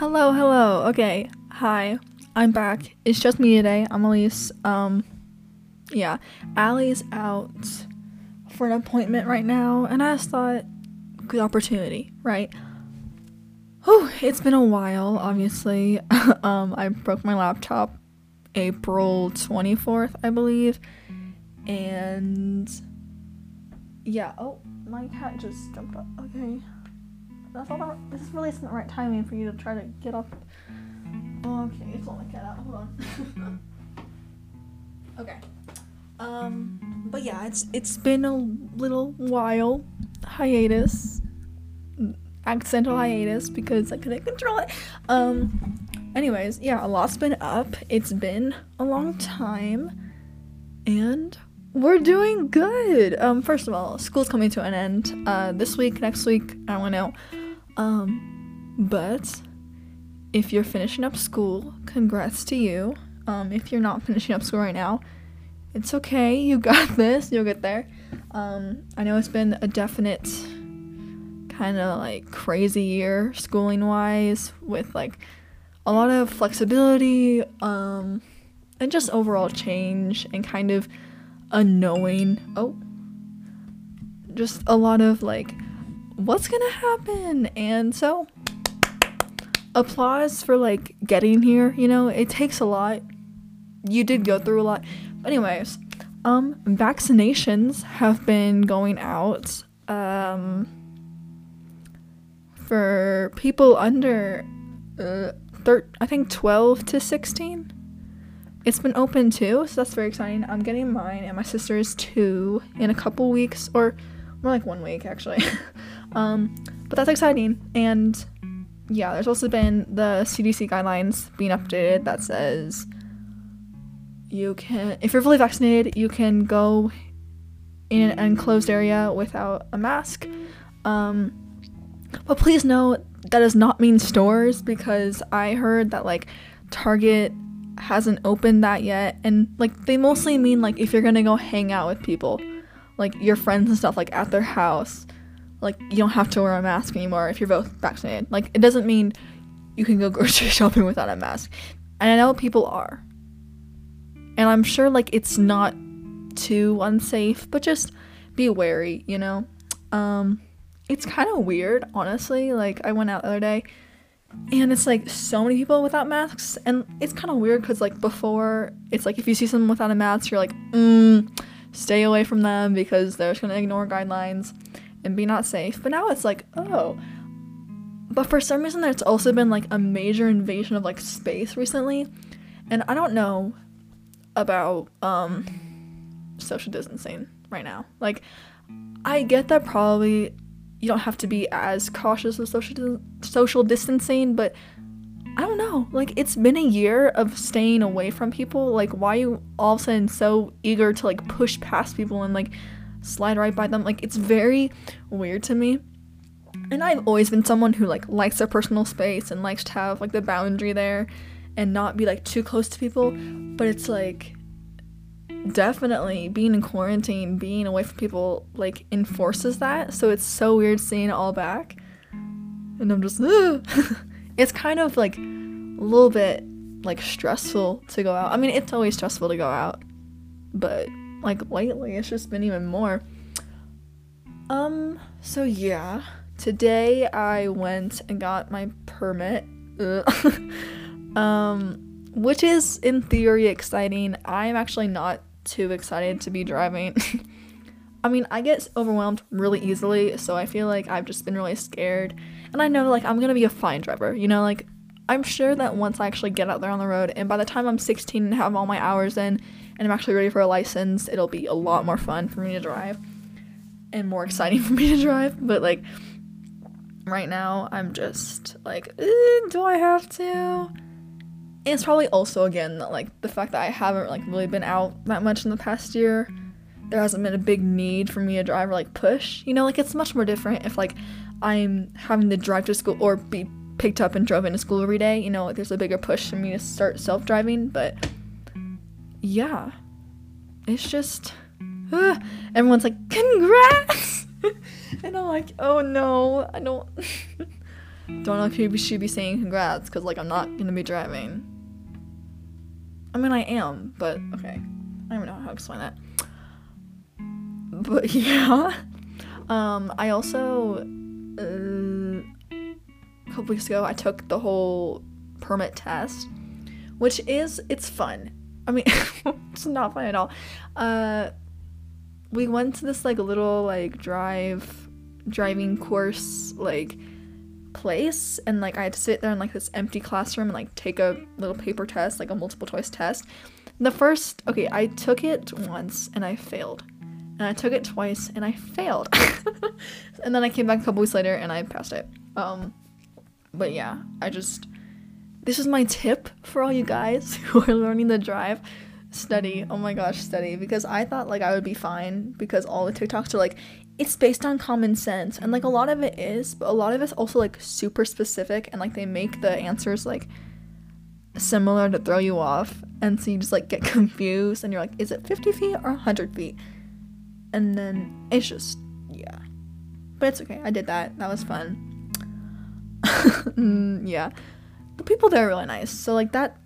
Hello, hello. Okay, hi. I'm back. It's just me today. I'm Elise. Um, yeah, Allie's out for an appointment right now, and I just thought, good opportunity, right? Whew, it's been a while, obviously. um, I broke my laptop April 24th, I believe, and yeah. Oh, my cat just jumped up. Okay. That's all this really isn't the right timing for you to try to get up. Okay, it's all my cat out. Hold on. okay. Um, but yeah, it's it's been a little while hiatus, accidental hiatus because I couldn't control it. Um, anyways, yeah, a lot's been up. It's been a long time, and we're doing good. Um, first of all, school's coming to an end. Uh, this week, next week, I don't know. Um, but if you're finishing up school, congrats to you. Um, if you're not finishing up school right now, it's okay. You got this. You'll get there. Um, I know it's been a definite kind of like crazy year schooling wise with like a lot of flexibility um, and just overall change and kind of unknowing. Oh, just a lot of like what's gonna happen? And so applause for like getting here you know? It takes a lot. You did go through a lot. But anyways um vaccinations have been going out um for people under uh, thir- i think 12 to 16 it's been open too so that's very exciting. I'm getting mine and my sister's too in a couple weeks or more like one week actually. Um but that's exciting and yeah there's also been the cdc guidelines being updated that says you can if you're fully vaccinated you can go in an enclosed area without a mask. Um but please know that does not mean stores because i heard that like target hasn't opened that yet and like they mostly mean like if you're gonna go hang out with people like your friends and stuff like at their house like you don't have to wear a mask anymore if you're both vaccinated. Like it doesn't mean you can go grocery shopping without a mask. And i know people are. And i'm sure like it's not too unsafe but just be wary you know? Um it's kind of weird honestly. Like i went out the other day and it's like so many people without masks and it's kind of weird because like before it's like if you see someone without a mask you're like mm, stay away from them because they're just gonna ignore guidelines and be not safe. But now it's like oh. But for some reason there's also been like a major invasion of like space recently and i don't know about um social distancing right now. Like i get that probably you don't have to be as cautious with social social distancing, but I don't know. Like it's been a year of staying away from people. Like why you all of a sudden so eager to like push past people and like slide right by them? Like it's very weird to me. And I've always been someone who like likes their personal space and likes to have like the boundary there and not be like too close to people. But it's like definitely being in quarantine, being away from people, like enforces that. So it's so weird seeing it all back. And I'm just, it's kind of like a little bit like stressful to go out. I mean, it's always stressful to go out, but like lately it's just been even more. Um, so yeah, today I went and got my permit. um, which is in theory exciting. I'm actually not too excited to be driving. I mean, I get overwhelmed really easily, so I feel like I've just been really scared. And I know like I'm to be a fine driver. You know, like I'm sure that once I actually get out there on the road and by the time I'm 16 and have all my hours in and I'm actually ready for a license, it'll be a lot more fun for me to drive and more exciting for me to drive, but like right now I'm just like, do I have to? It's probably also again like the fact that I haven't like really been out that much in the past year. There hasn't been a big need for me to drive or like push. You know, like it's much more different if like I'm having to drive to school or be picked up and drove into school every day. You know, like there's a bigger push for me to start self driving. But yeah, it's just uh, everyone's like, congrats! and I'm like, oh no, I don't. don't know if you should be saying congrats because like I'm not gonna be driving. I mean I am, but okay. I don't know how to explain that. But yeah. Um, I also uh, a couple weeks ago I took the whole permit test, which is it's fun. I mean, it's not fun at all. Uh, we went to this like little like drive driving course like place and like I had to sit there in like this empty classroom and like take a little paper test, like a multiple choice test. The first, okay, I took it once and I failed. And I took it twice and I failed. and then I came back a couple weeks later and I passed it. Um but yeah, I just this is my tip for all you guys who are learning to drive. Study. Oh my gosh, study. Because I thought like I would be fine because all the TikToks are like, it's based on common sense. And like a lot of it is, but a lot of it's also like super specific and like they make the answers like similar to throw you off. And so you just like get confused and you're like, is it 50 feet or 100 feet? And then it's just, yeah. But it's okay. I did that. That was fun. mm, yeah the people there are really nice. So like that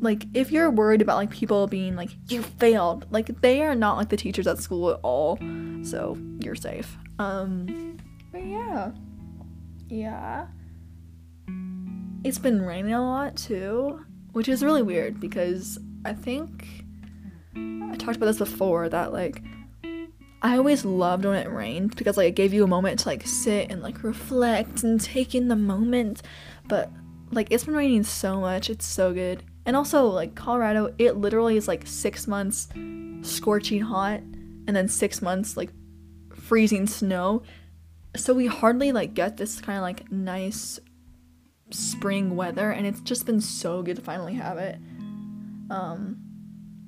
like if you're worried about like people being like you failed, like they are not like the teachers at school at all. So you're safe. Um but yeah. Yeah. It's been raining a lot too, which is really weird because I think I talked about this before that like I always loved when it rained because like it gave you a moment to like sit and like reflect and take in the moment. But like it's been raining so much it's so good and also like colorado it literally is like six months scorching hot and then six months like freezing snow. So we hardly like get this kind of like nice spring weather and it's just been so good to finally have it. Um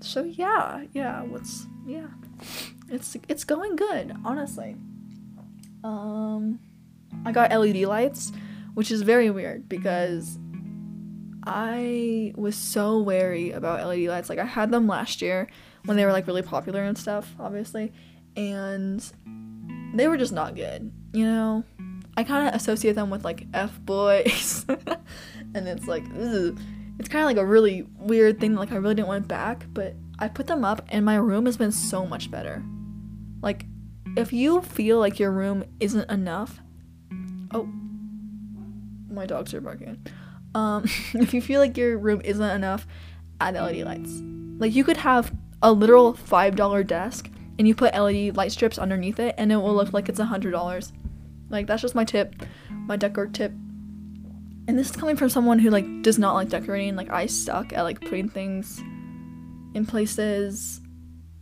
so yeah yeah what's yeah. It's it's going good honestly. Um i got led lights which is very weird because I was so wary about LED lights. Like I had them last year when they were like really popular and stuff, obviously, and they were just not good. You know, I kind of associate them with like f boys, and it's like ugh. it's kind of like a really weird thing. Like I really didn't want it back, but I put them up, and my room has been so much better. Like, if you feel like your room isn't enough, oh, my dogs are barking. Um, if you feel like your room isn't enough, add LED lights. Like you could have a literal five dollar desk and you put LED light strips underneath it, and it will look like it's a hundred dollars. Like that's just my tip, my decor tip. And this is coming from someone who like does not like decorating. Like I suck at like putting things in places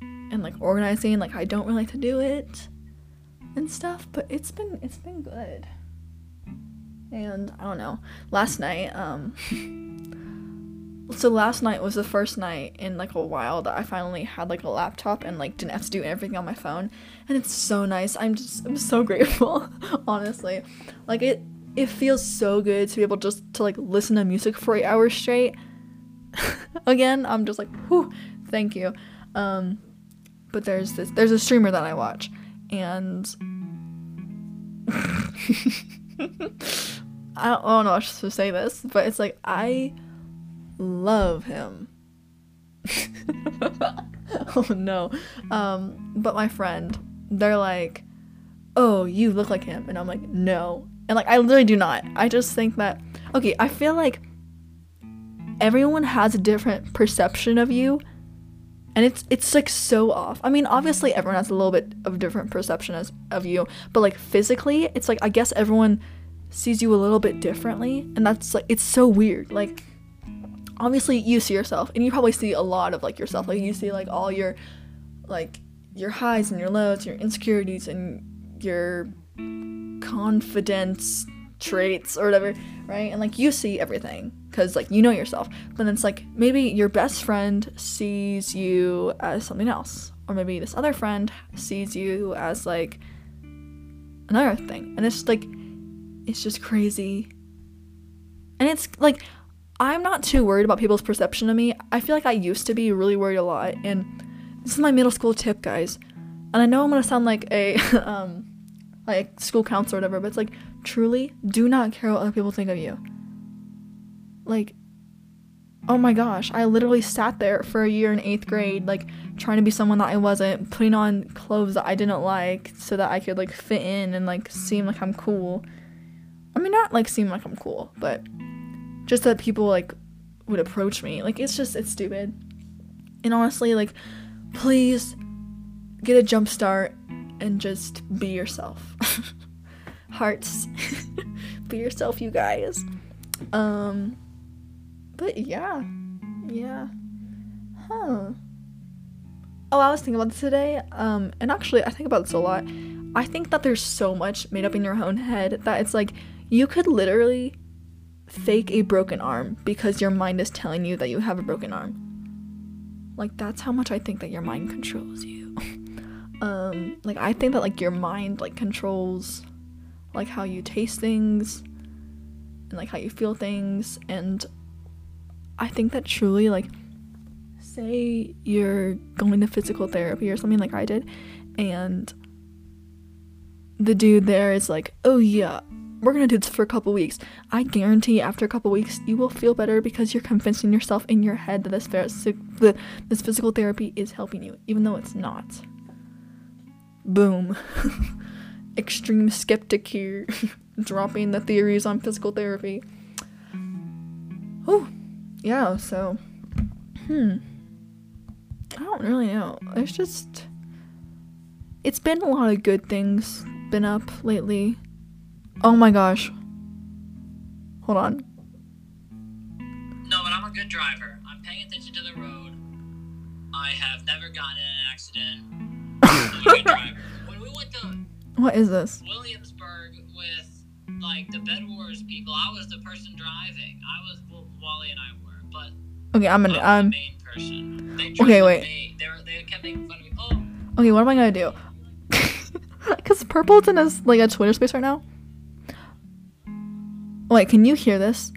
and like organizing. Like I don't really like to do it and stuff. But it's been it's been good and I don't know. Last night, um, so last night was the first night in like a while that I finally had like a laptop and like didn't have to do everything on my phone, and it's so nice. I'm just I'm so grateful, honestly. Like it it feels so good to be able just to like listen to music for eight hours straight. Again, I'm just like, whew, thank you. Um, but there's this there's a streamer that I watch, and. I don't, I don't know how to say this, but it's like I love him. oh no. Um, but my friend, they're like, "Oh, you look like him," and I'm like, "No," and like I literally do not. I just think that okay. I feel like everyone has a different perception of you and it's it's like so off. I mean, obviously everyone has a little bit of different perception as, of you, but like physically, it's like I guess everyone sees you a little bit differently and that's like it's so weird like obviously you see yourself and you probably see a lot of like yourself like you see like all your like your highs and your lows your insecurities and your confidence traits or whatever right? And like you see everything because like you know yourself. But then it's like maybe your best friend sees you as something else or maybe this other friend sees you as like another thing. And it's like it's just crazy. And it's like I'm not too worried about people's perception of me. I feel like I used to be really worried a lot and this is my middle school tip, guys. And I know I'm to sound like a um like school counselor or whatever, but it's like truly do not care what other people think of you. Like oh my gosh, I literally sat there for a year in 8th grade like trying to be someone that I wasn't, putting on clothes that I didn't like so that I could like fit in and like seem like I'm cool. I mean not like seem like I'm cool, but just that people like would approach me. Like it's just it's stupid. And honestly, like please get a jump start and just be yourself. Hearts. be yourself, you guys. Um but yeah. Yeah. Huh. Oh, I was thinking about this today. Um and actually I think about this a lot. I think that there's so much made up in your own head that it's like you could literally fake a broken arm because your mind is telling you that you have a broken arm. Like that's how much I think that your mind controls you. um like I think that like your mind like controls like how you taste things and like how you feel things and I think that truly like say you're going to physical therapy or something like I did and the dude there is like, "Oh yeah, we're gonna do this for a couple weeks. I guarantee after a couple weeks you will feel better because you're convincing yourself in your head that this the this physical therapy is helping you, even though it's not. Boom. Extreme skeptic here, dropping the theories on physical therapy. Oh, yeah. So, hmm. I don't really know. It's just. It's been a lot of good things been up lately Oh my gosh. Hold on. No, but I'm a good driver. I'm paying attention to the road. I have never gotten in an accident. I'm a good driver. When we went to What is this? Williamsburg with like the Bed Wars people, I was the person driving. I was well, Wally and I were, but Okay, I'm I gonna um the main person. They Okay, wait. Me. They, were, they kept making fun of me. Oh, Okay, what am I gonna do? Cause purple's in a like a Twitter space right now. Wait, can you hear this?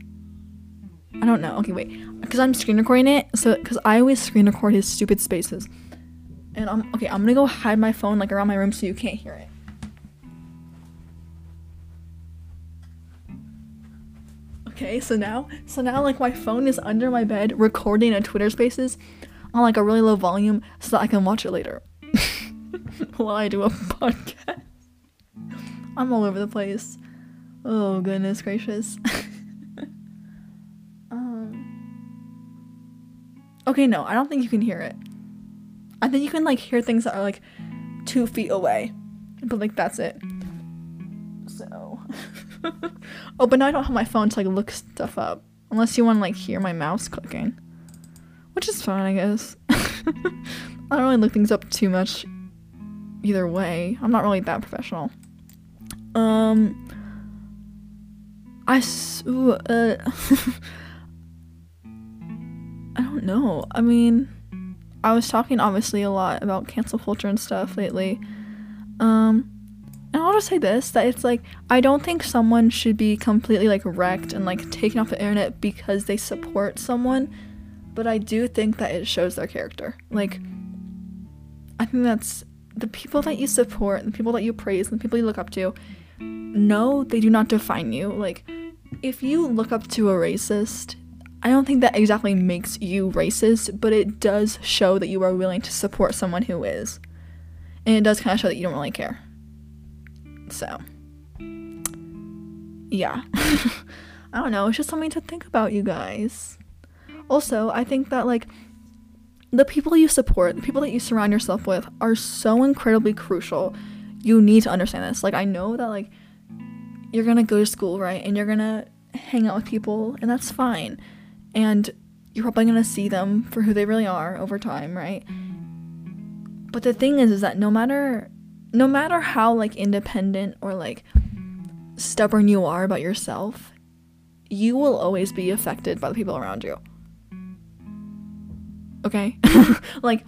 I don't know. Okay, wait. Cause I'm screen recording it, so cause I always screen record his stupid spaces. And I'm okay. I'm gonna go hide my phone like around my room so you can't hear it. Okay, so now, so now like my phone is under my bed recording a Twitter Spaces on like a really low volume so that I can watch it later while I do a podcast. I'm all over the place. Oh goodness gracious. um. Okay, no, I don't think you can hear it. I think you can like hear things that are like two feet away, but like that's it. So. oh, but now I don't have my phone to like look stuff up unless you want to like hear my mouse clicking, which is fine, I guess. I don't really look things up too much either way. I'm not really that professional. Um, I uh, I don't know. I mean, I was talking obviously a lot about cancel culture and stuff lately. Um, and I'll just say this that it's like I don't think someone should be completely like wrecked and like taken off the internet because they support someone, but I do think that it shows their character. Like I think that's the people that you support, the people that you praise, and the people you look up to, no, they do not define you. Like, if you look up to a racist, I don't think that exactly makes you racist, but it does show that you are willing to support someone who is. And it does kind of show that you don't really care. So, yeah. I don't know, it's just something to think about, you guys. Also, I think that, like, the people you support, the people that you surround yourself with are so incredibly crucial. You need to understand this. Like I know that like you're going to go to school, right? And you're going to hang out with people and that's fine. And you're probably going to see them for who they really are over time, right? But the thing is is that no matter no matter how like independent or like stubborn you are about yourself, you will always be affected by the people around you okay like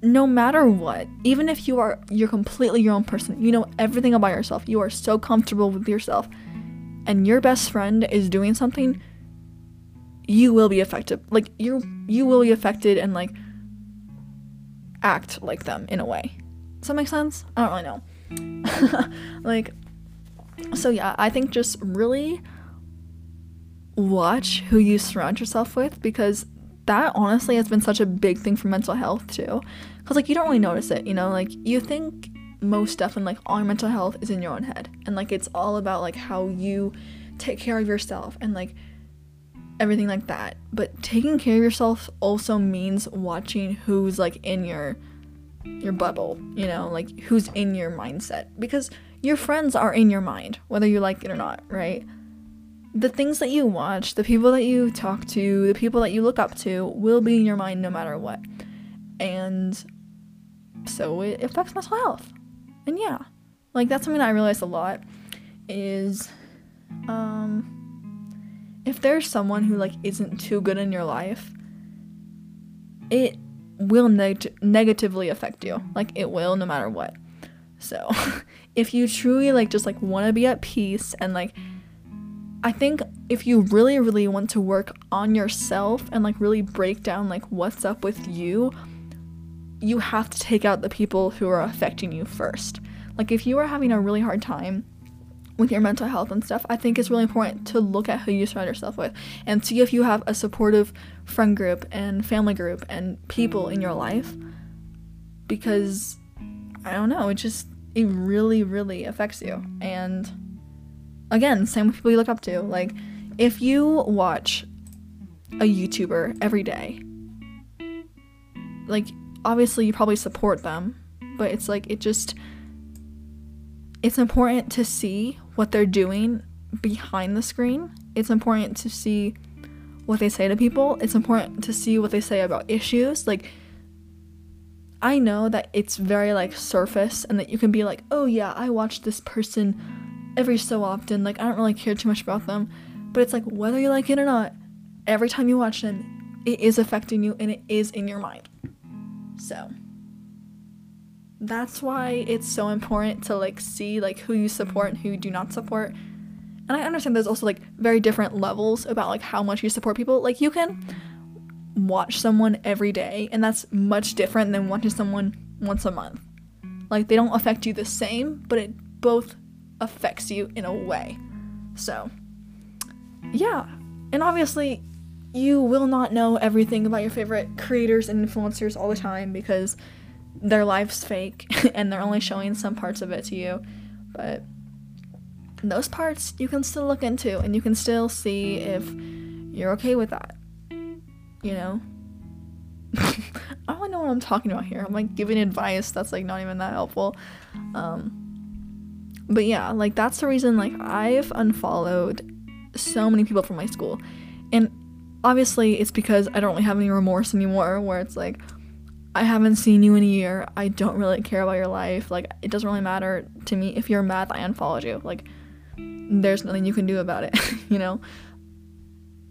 no matter what even if you are you're completely your own person you know everything about yourself you are so comfortable with yourself and your best friend is doing something you will be affected like you you will be affected and like act like them in a way. Does that make sense? I don't really know. Like so yeah, I think just really watch who you surround yourself with because that honestly has been such a big thing for mental health too. Cuz like you don't really notice it, you know, like you think most stuff and like all your mental health is in your own head and like it's all about like how you take care of yourself and like everything like that. But taking care of yourself also means watching who's like in your your bubble, you know, like who's in your mindset because your friends are in your mind whether you like it or not, right? The things that you watch, the people that you talk to, the people that you look up to will be in your mind no matter what. And so it affects mental health. And yeah, like that's something I realized a lot is um if there's someone who like isn't too good in your life, it will neg- negatively affect you. Like it will no matter what. So, if you truly like just like want to be at peace and like I think if you really really want to work on yourself and like really break down like what's up with you, you have to take out the people who are affecting you first. Like if you are having a really hard time with your mental health and stuff, I think it's really important to look at who you surround yourself with and see if you have a supportive friend group and family group and people in your life because I don't know, it just it really really affects you. And again, same with people you look up to. Like if you watch a YouTuber every day, like obviously you probably support them, but it's like it just it's important to see what they're doing behind the screen. It's important to see what they say to people. It's important to see what they say about issues. Like, I know that it's very like surface and that you can be like, oh yeah, I watch this person every so often. Like, I don't really care too much about them. But it's like, whether you like it or not, every time you watch them, it is affecting you and it is in your mind. So that's why it's so important to like see like who you support and who you do not support and i understand there's also like very different levels about like how much you support people like you can watch someone every day and that's much different than watching someone once a month like they don't affect you the same but it both affects you in a way so yeah and obviously you will not know everything about your favorite creators and influencers all the time because their life's fake and they're only showing some parts of it to you. But those parts you can still look into and you can still see if you're okay with that. You know? I don't know what I'm talking about here. I'm like giving advice that's like not even that helpful. Um but yeah, like that's the reason like I've unfollowed so many people from my school. And obviously it's because I don't really have any remorse anymore where it's like I haven't seen you in a year. I don't really care about your life. Like, it doesn't really matter to me. If you're mad, I unfollowed you. Like, there's nothing you can do about it, you know?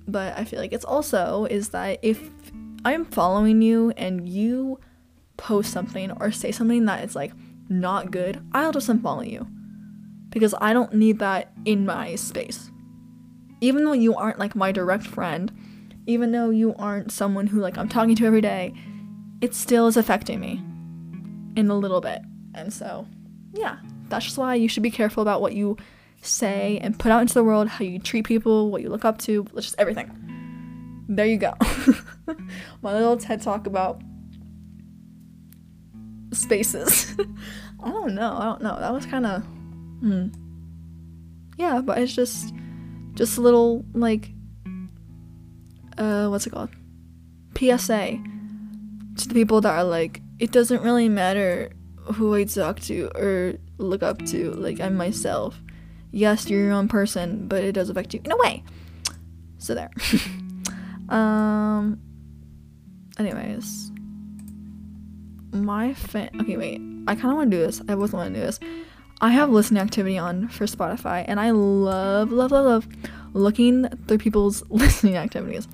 But I feel like it's also is that if I'm following you and you post something or say something that is like not good, I'll just unfollow you. Because I don't need that in my space. Even though you aren't like my direct friend, even though you aren't someone who like I'm talking to every day, it still is affecting me in a little bit. And so, yeah, that's just why you should be careful about what you say and put out into the world, how you treat people, what you look up to, just everything. There you go. My little TED talk about spaces. I don't know. I don't know. That was kind of hmm. Yeah, but it's just just a little like uh what's it called? PSA to the people that are like, it doesn't really matter who I talk to or look up to. Like, I'm myself. Yes, you're your own person, but it does affect you in a way. So, there. um, anyways. My fan. Okay, wait. I kind of want to do this. I want to do this. I have listening activity on for Spotify, and I love, love, love, love looking through people's listening activities.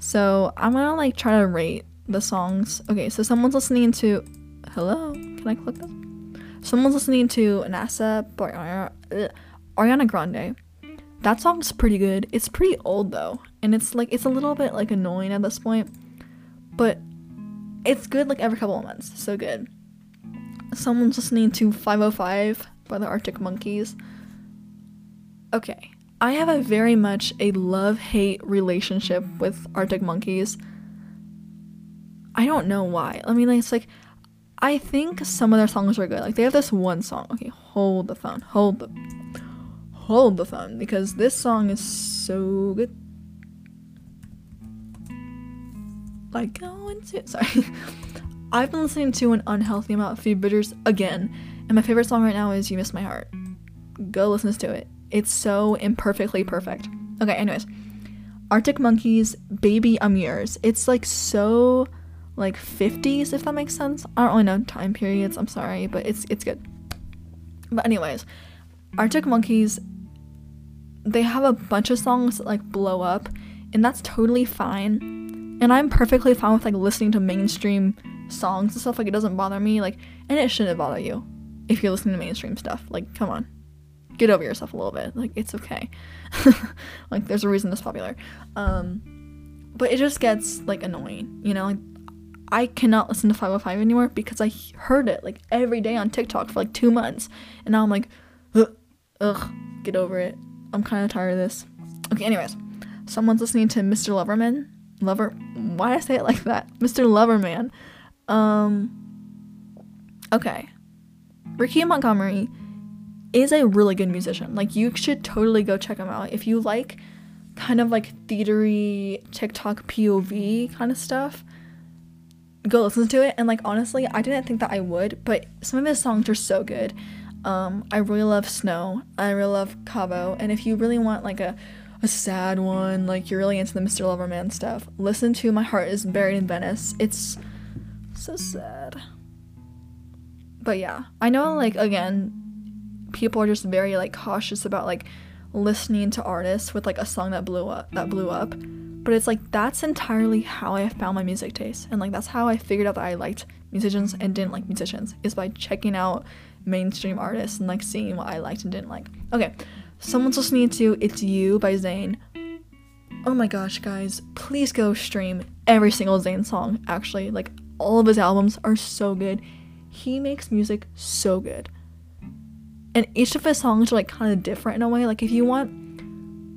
So I'm gonna like try to rate the songs. Okay, so someone's listening to. Hello? Can I click this? Someone's listening to NASA by uh, Ariana Grande. That song's pretty good. It's pretty old though, and it's like it's a little bit like annoying at this point, but it's good like every couple of months. So good. Someone's listening to 505 by the Arctic Monkeys. Okay. I have a very much a love hate relationship with Arctic Monkeys. I don't know why. I mean, it's like, I think some of their songs are good. Like, they have this one song. Okay, hold the phone. Hold the. Hold the phone. Because this song is so good. Like, going to. Sorry. I've been listening to an unhealthy amount of Phoebe Bridgers again. And my favorite song right now is You Missed My Heart. Go listen to it. It's so imperfectly perfect. Okay, anyways. Arctic Monkeys, Baby I'm Yours. It's like so like 50s if that makes sense. I don't really know time periods, I'm sorry, but it's it's good. But anyways, Arctic Monkeys they have a bunch of songs that like blow up and that's totally fine. And I'm perfectly fine with like listening to mainstream songs and stuff like it doesn't bother me like and it shouldn't bother you if you're listening to mainstream stuff. Like come on get over yourself a little bit. Like it's okay. like there's a reason it's popular. Um but it just gets like annoying, you know? Like I cannot listen to 505 anymore because I heard it like every day on TikTok for like 2 months and now I'm like ugh, ugh get over it. I'm kind of tired of this. Okay, anyways. Someone's listening to Mr. Loverman. Lover why I say it like that? Mr. Loverman. Um Okay. Ricky Montgomery is a really good musician. Like you should totally go check him out if you like kind of like theatery TikTok POV kind of stuff. Go listen to it and like honestly, I didn't think that I would, but some of his songs are so good. Um, I really love Snow. I really love Cabo, and if you really want like a a sad one, like you're really into the Mr. Loverman stuff, listen to My Heart is Buried in Venice. It's so sad. But yeah, I know like again, people are just very like cautious about like listening to artists with like a song that blew up that blew up. But it's like that's entirely how i found my music taste. And like that's how i figured out that i liked musicians and didn't like musicians is by checking out mainstream artists and like seeing what i liked and didn't like. Okay someone's listening to it's you by zayn. Oh my gosh guys please go stream every single zayn song actually. Like all of his albums are so good he makes music so good and each of his songs are like kind of different in a way. Like if you want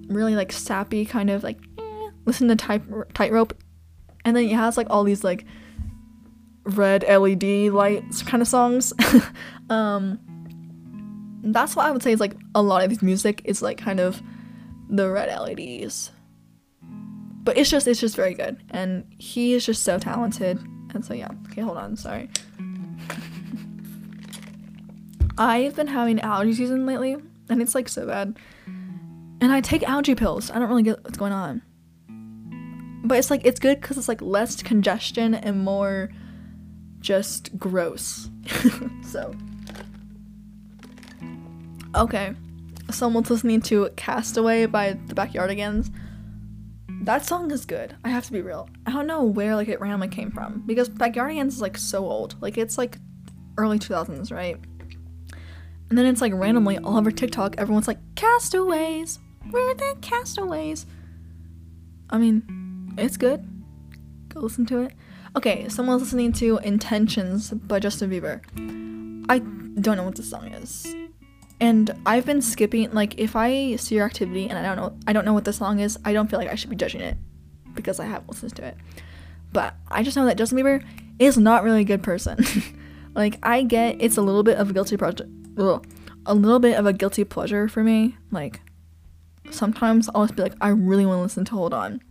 really like sappy kind of like eh, listen to tight tightrope, and then he has like all these like red LED lights kind of songs. um, that's what I would say is like a lot of his music is like kind of the red LEDs. But it's just it's just very good, and he is just so talented. And so yeah. Okay, hold on. Sorry. I've been having allergy season lately, and it's like so bad. And I take allergy pills. I don't really get what's going on. But it's like it's good because it's like less congestion and more just gross. so Okay. Someone's listening to Castaway by the Backyardigans. That song is good. I have to be real. I don't know where like it randomly came from because Backyardigans is like so old. Like it's like early 2000s, right? And then it's like randomly all over TikTok, everyone's like, castaways. Where are the castaways? I mean, it's good. Go listen to it. Okay, someone's listening to Intentions by Justin Bieber. I don't know what the song is. And I've been skipping like if I see your activity and I don't know I don't know what the song is, I don't feel like I should be judging it because I have listened to it. But I just know that Justin Bieber is not really a good person. like I get it's a little bit of a guilty project a little bit of a guilty pleasure for me. Like sometimes I'll just be like, I really want to listen to Hold On.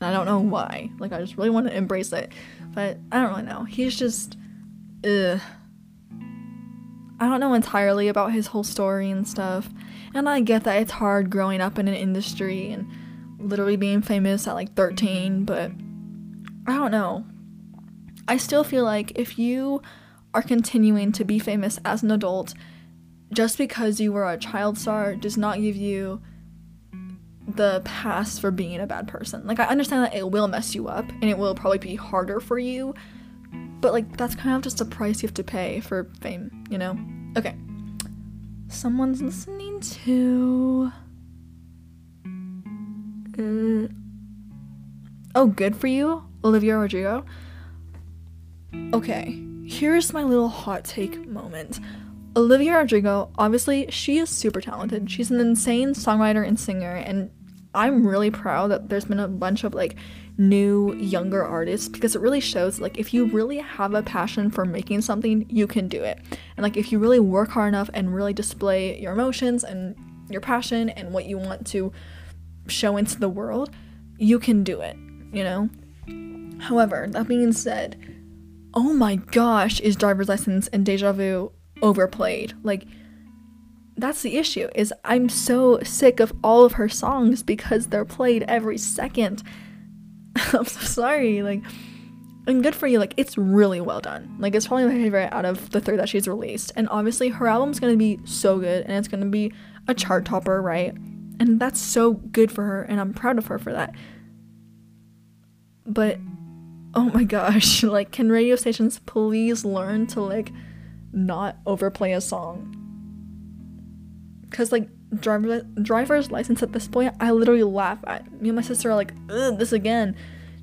And I don't know why. Like I just really want to embrace it. But I don't really know. He's just ugh. I don't know entirely about his whole story and stuff. And I get that it's hard growing up in an industry and literally being famous at like 13, but I don't know. I still feel like if you are continuing to be famous as an adult just because you were a child star does not give you the pass for being a bad person. Like I understand that it will mess you up and it will probably be harder for you, but like that's kind of just a price you have to pay for fame, you know? Okay. Someone's listening to uh, Oh, good for you, Olivia Rodrigo. Okay, here's my little hot take moment. Olivia Rodrigo, obviously, she is super talented. She's an insane songwriter and singer, and I'm really proud that there's been a bunch of like new younger artists because it really shows like if you really have a passion for making something, you can do it. And like if you really work hard enough and really display your emotions and your passion and what you want to show into the world, you can do it, you know? However, that being said, oh my gosh, is driver's license and deja vu overplayed? Like, that's the issue is i'm so sick of all of her songs because they're played every second i'm so sorry like and good for you like it's really well done. Like it's probably my favorite out of the three that she's released and obviously her album's gonna be so good and it's gonna be a chart topper right? And that's so good for her and i'm proud of her for that. But oh my gosh like can radio stations please learn to like not overplay a song? Because like driver driver's license at this point i literally laugh at me and my sister are like this again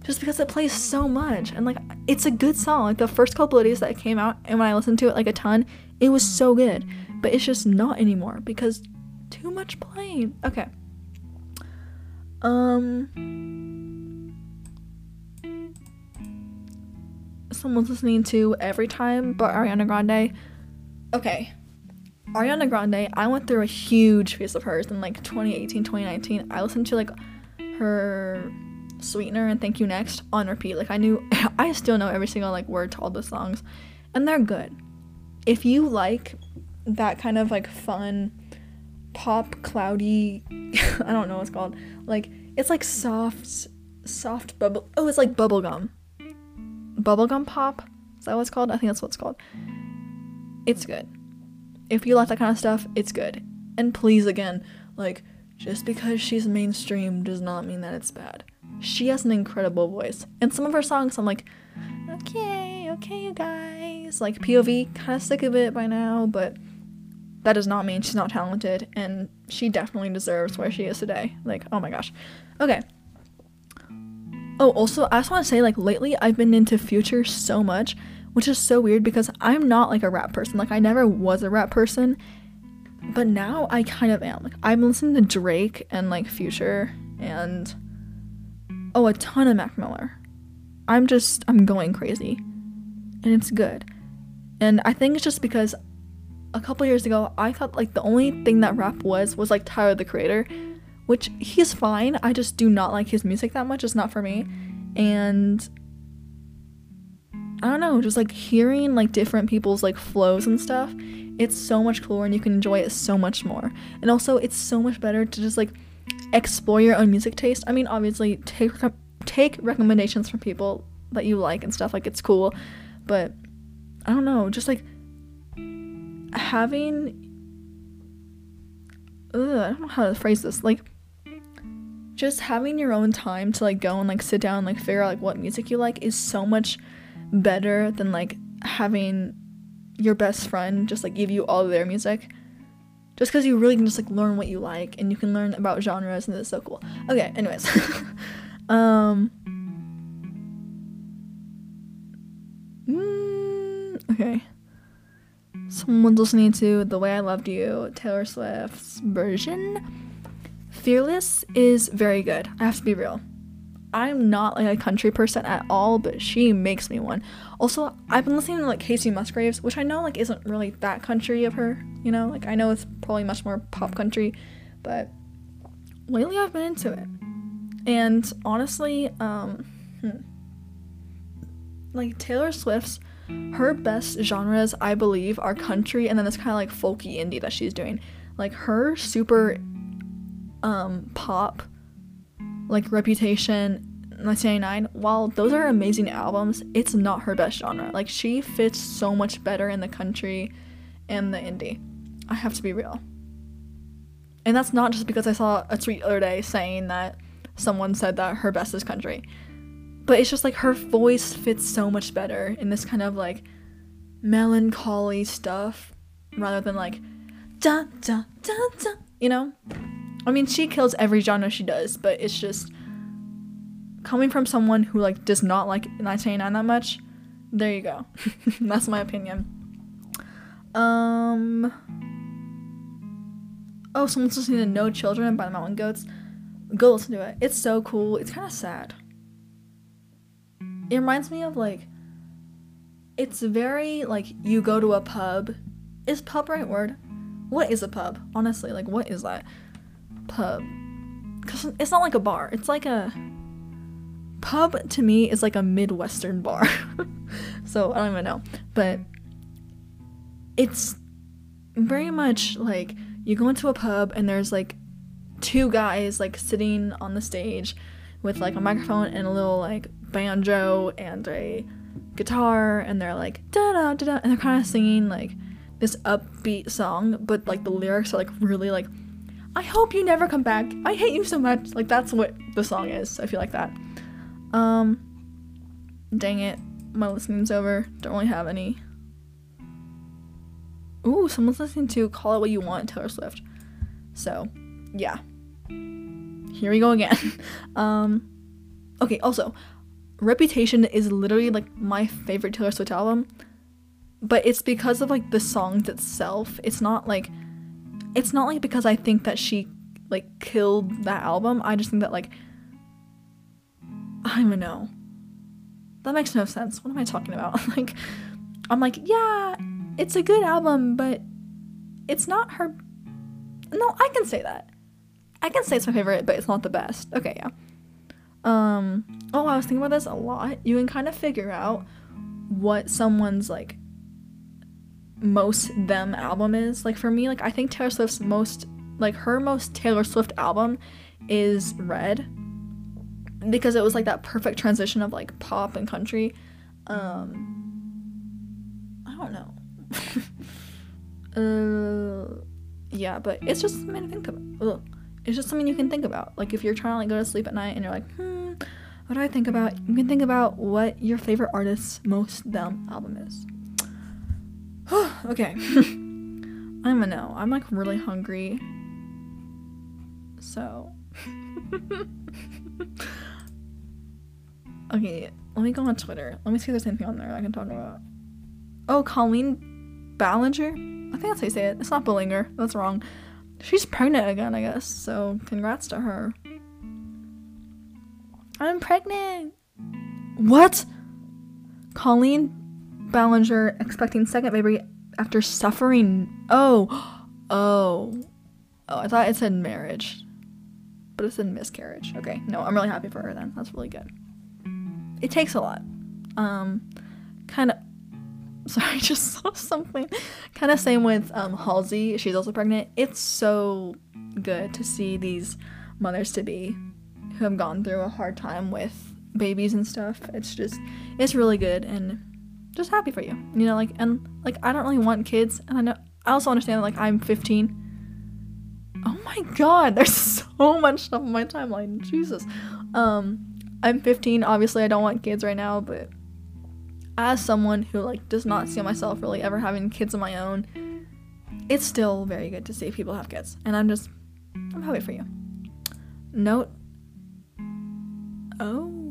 just because it plays so much and like it's a good song like the first couple of days that it came out and when i listened to it like a ton it was so good but it's just not anymore because too much playing. Okay. Um someone's listening to every time but ariana grande. Okay Ariana Grande, I went through a huge phase of hers in like 2018, 2019. I listened to like her Sweetener and Thank You Next on repeat. Like I knew I still know every single like word to all the songs and they're good. If you like that kind of like fun pop cloudy I don't know what's called. Like it's like soft soft bubble oh it's like bubblegum. Bubblegum pop? Is that what it's called? I think that's what it's called. It's good if you like that kind of stuff, it's good. And please, again, like, just because she's mainstream does not mean that it's bad. She has an incredible voice. And some of her songs, I'm like, okay, okay, you guys. Like, POV, kind of sick of it by now, but that does not mean she's not talented. And she definitely deserves where she is today. Like, oh my gosh. Okay. Oh, also, I just want to say, like, lately I've been into Future so much which is so weird because I'm not like a rap person. Like I never was a rap person, but now I kind of am. Like I'm listening to Drake and like Future and oh, a ton of Mac Miller. I'm just I'm going crazy. And it's good. And I think it's just because a couple years ago I thought like the only thing that rap was was like Tyler the Creator, which he's fine. I just do not like his music that much. It's not for me. And I don't know, just like hearing like different people's like flows and stuff, it's so much cooler and you can enjoy it so much more. And also, it's so much better to just like explore your own music taste. I mean, obviously, take take recommendations from people that you like and stuff. Like it's cool, but I don't know, just like having. Ugh, I don't know how to phrase this. Like just having your own time to like go and like sit down and like figure out like what music you like is so much better than like having your best friend just like give you all their music. Just because you really can just like learn what you like and you can learn about genres and it's so cool. Okay anyways. Um mm, okay. Someone's listening to the way i loved you taylor swift's version. Fearless is very good. I have to be real I'm not like a country person at all, but she makes me one. Also, I've been listening to like Kacey Musgraves, which I know like isn't really that country of her, you know? Like I know it's probably much more pop country, but lately I've been into it. And honestly, um hmm, like Taylor Swift's her best genres, I believe, are country and then this kind of like folky indie that she's doing. Like her super um pop like Reputation, 1999, while those are amazing albums, it's not her best genre. Like she fits so much better in the country and the indie. I have to be real. And that's not just because I saw a tweet the other day saying that someone said that her best is country. But it's just like her voice fits so much better in this kind of like melancholy stuff rather than like da da da da, you know? I mean, she kills every genre she does, but it's just coming from someone who like does not like 1989 that much. there you go. That's my opinion. Um. Oh, someone's listening to No Children by the Mountain Goats. Go listen to it. It's so cool. It's kind of sad. It reminds me of like. It's very like you go to a pub. Is pub right word? What is a pub? Honestly, like what is that? Pub. Cause it's not like a bar. It's like a pub to me is like a midwestern bar. so I don't even know, but it's very much like you go into a pub and there's like two guys like sitting on the stage with like a microphone and a little like banjo and a guitar and they're like da da da and they're kind of singing like this upbeat song but like the lyrics are like really like I hope you never come back. I hate you so much. Like that's what the song is. I feel like that. Um dang it. My listening's over. Don't really have any. Ooh, someone's listening to Call It What You Want, Taylor Swift. So, yeah. Here we go again. um okay, also, Reputation is literally like my favorite Taylor Swift album. But it's because of like the songs itself. It's not like it's not like because I think that she like killed that album. I just think that like I don't know. That makes no sense. What am I talking about? like I'm like, yeah, it's a good album, but it's not her No, I can say that. I can say it's my favorite, but it's not the best. Okay, yeah. Um oh, I was thinking about this a lot. You can kind of figure out what someone's like most them album is. Like for me, like I think Taylor Swift's most like her most Taylor Swift album is Red because it was like that perfect transition of like pop and country. Um I don't know. uh yeah, but it's just something to think about. Ugh. It's just something you can think about. Like if you're trying to like go to sleep at night and you're like, hmm, what do I think about? You can think about what your favorite artist's most them album is. okay. I'm a no. I'm like really hungry. So. okay, let me go on Twitter. Let me see if there's anything on there I can talk about. Oh, Colleen Ballinger? I think that's how you say it. It's not Billinger. That's wrong. She's pregnant again, I guess. So, congrats to her. I'm pregnant. What? Colleen Ballinger expecting second baby after suffering. Oh, oh, oh! I thought it said marriage, but it said miscarriage. Okay, no, I'm really happy for her then. That's really good. It takes a lot. Um, kind of. Sorry, just saw something. Kind of same with um, Halsey. She's also pregnant. It's so good to see these mothers to be who have gone through a hard time with babies and stuff. It's just, it's really good and just happy for you. You know, like and like I don't really want kids, and I know I also understand that like I'm 15. Oh my god, there's so much stuff on my timeline. Jesus. Um, I'm 15. Obviously, I don't want kids right now, but as someone who like does not see myself really ever having kids of my own, it's still very good to see people have kids, and I'm just I'm happy for you. Note. Oh.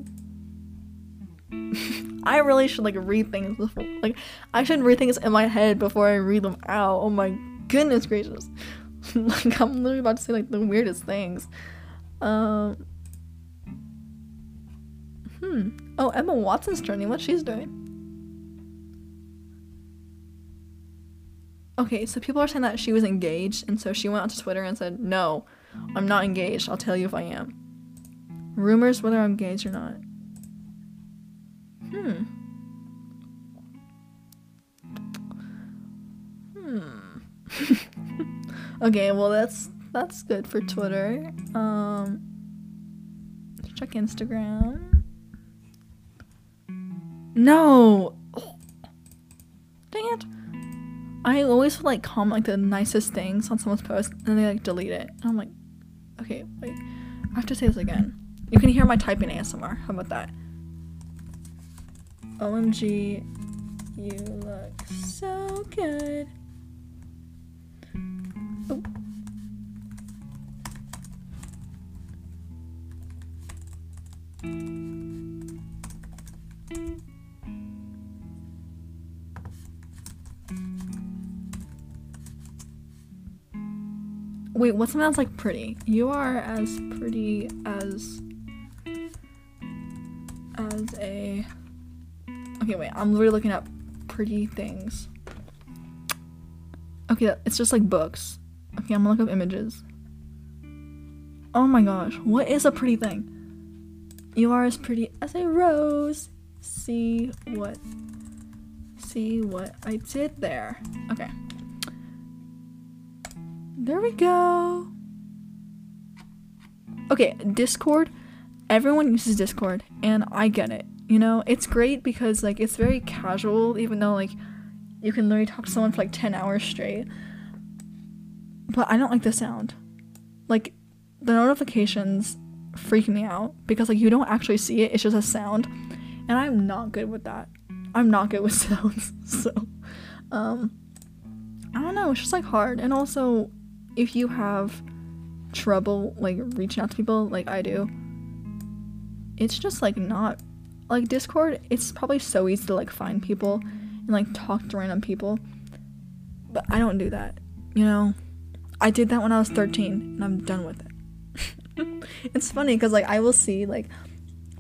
I really should like read things before like I should read things in my head before I read them out. Oh my goodness gracious. like I'm literally about to say like the weirdest things. Um Hmm. Oh, Emma Watson's turning. What she's doing? Okay, so people are saying that she was engaged, and so she went onto Twitter and said, "No, I'm not engaged. I'll tell you if I am." Rumors whether I'm engaged or not. Hmm. Hmm. okay, well that's that's good for Twitter. Um check Instagram. No. Dang it. I always like comment like the nicest things on someone's post and they like delete it. And I'm like, okay, wait. I have to say this again. You can hear my typing ASMR. How about that? OMG, you look so good. Oh. Wait, what's something that's like pretty? You are as pretty as as a Okay, wait. I'm literally looking up pretty things. Okay, it's just like books. Okay, I'm gonna look up images. Oh my gosh, what is a pretty thing? You are as pretty as a rose. See what see what I did there. Okay. There we go. Okay, Discord. Everyone uses Discord, and I get it. You know, it's great because like it's very casual, even though like you can literally talk to someone for like 10 hours straight. But I don't like the sound. Like the notifications freak me out because like you don't actually see it, it's just a sound. And I'm not good with that. I'm not good with sounds. So um I don't know, it's just like hard. And also if you have trouble like reaching out to people like I do, it's just like not like Discord, it's probably so easy to like find people and like talk to random people. But I don't do that. You know? I did that when I was 13 and I'm done with it. it's funny because like I will see like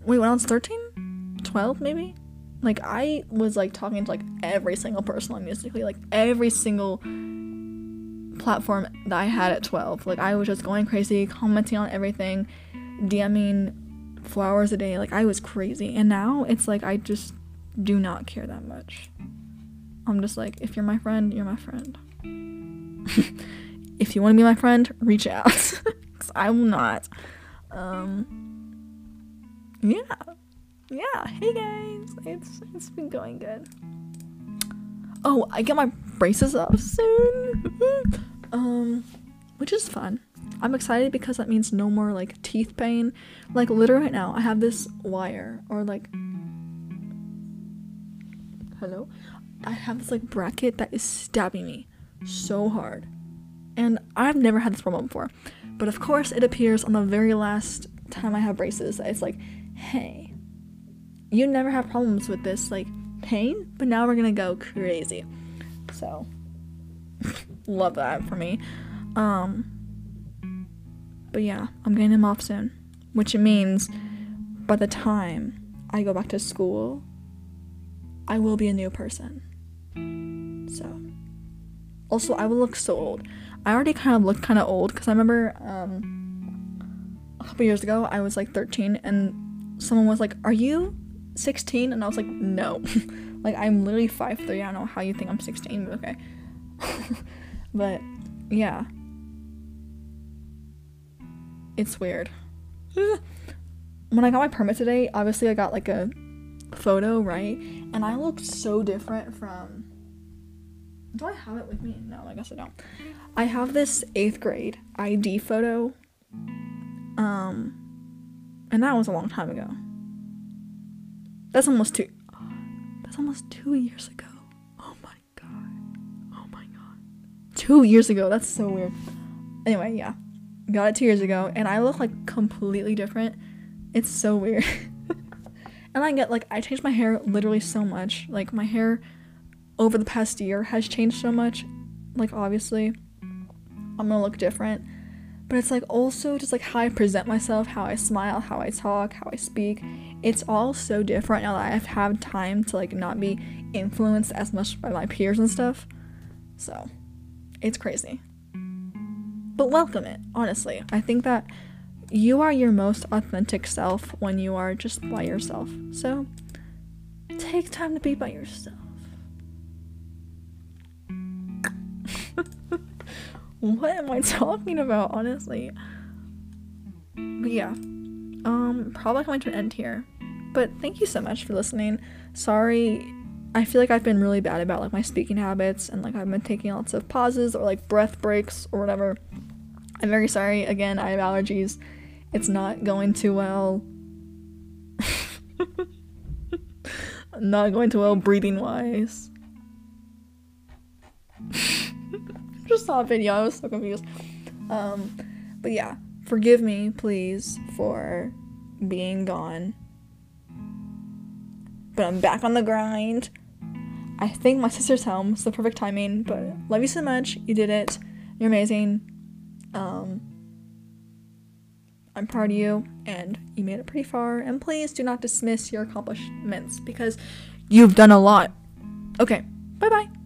wait when I was 13? 12 maybe? Like I was like talking to like every single person on Musically, like every single platform that I had at 12. Like I was just going crazy, commenting on everything, DMing four hours a day. Like I was crazy. And now it's like I just do not care that much. I'm just like, if you're my friend, you're my friend. if you want to be my friend, reach out. Cause I will not. Um Yeah. Yeah. Hey guys. It's it's been going good. Oh, I get my braces off soon. um which is fun. I'm excited because that means no more like teeth pain. Like literally right now, I have this wire or like Hello? I have this like bracket that is stabbing me so hard. And I've never had this problem before. But of course, it appears on the very last time I have braces. It's like, hey, you never have problems with this like pain, but now we're gonna go crazy. So, love that for me. Um, but yeah, I'm getting them off soon, which means by the time I go back to school, I will be a new person. So, also, I will look so old. I already kind of looked kind of old because I remember um, a couple years ago I was like 13 and someone was like, "Are you 16?" And I was like, "No." like I'm literally 5'3". I don't know how you think I'm 16, but okay. but yeah. It's weird. when I got my permit today, obviously I got like a photo, right? And I looked so different from do I have it with me? No, I guess I don't. I have this eighth grade ID photo. Um, and that was a long time ago. That's almost two. That's almost two years ago. Oh my god. Oh my god. Two years ago. That's so weird. Anyway, yeah. Got it two years ago, and I look like completely different. It's so weird. and I get like, I changed my hair literally so much. Like, my hair over the past year has changed so much. Like, obviously, I'm gonna look different. But it's like also just like how I present myself, how I smile, how I talk, how I speak. It's all so different now that I've had time to like not be influenced as much by my peers and stuff. So, it's crazy. But welcome it, honestly. I think that you are your most authentic self when you are just by yourself. So, take time to be by yourself. what am I talking about, honestly? But yeah, um, probably coming to an end here. But thank you so much for listening. Sorry, I feel like I've been really bad about like my speaking habits and like I've been taking lots of pauses or like breath breaks or whatever. I'm very sorry. Again, I have allergies. It's not going too well. not going too well breathing wise. just saw a video. I was so confused. Um, but yeah, forgive me, please, for being gone. But I'm back on the grind. I think my sister's home. It's the perfect timing. But love you so much. You did it. You're amazing. Um, I'm proud of you, and you made it pretty far. And please do not dismiss your accomplishments because you've done a lot. Okay, bye bye.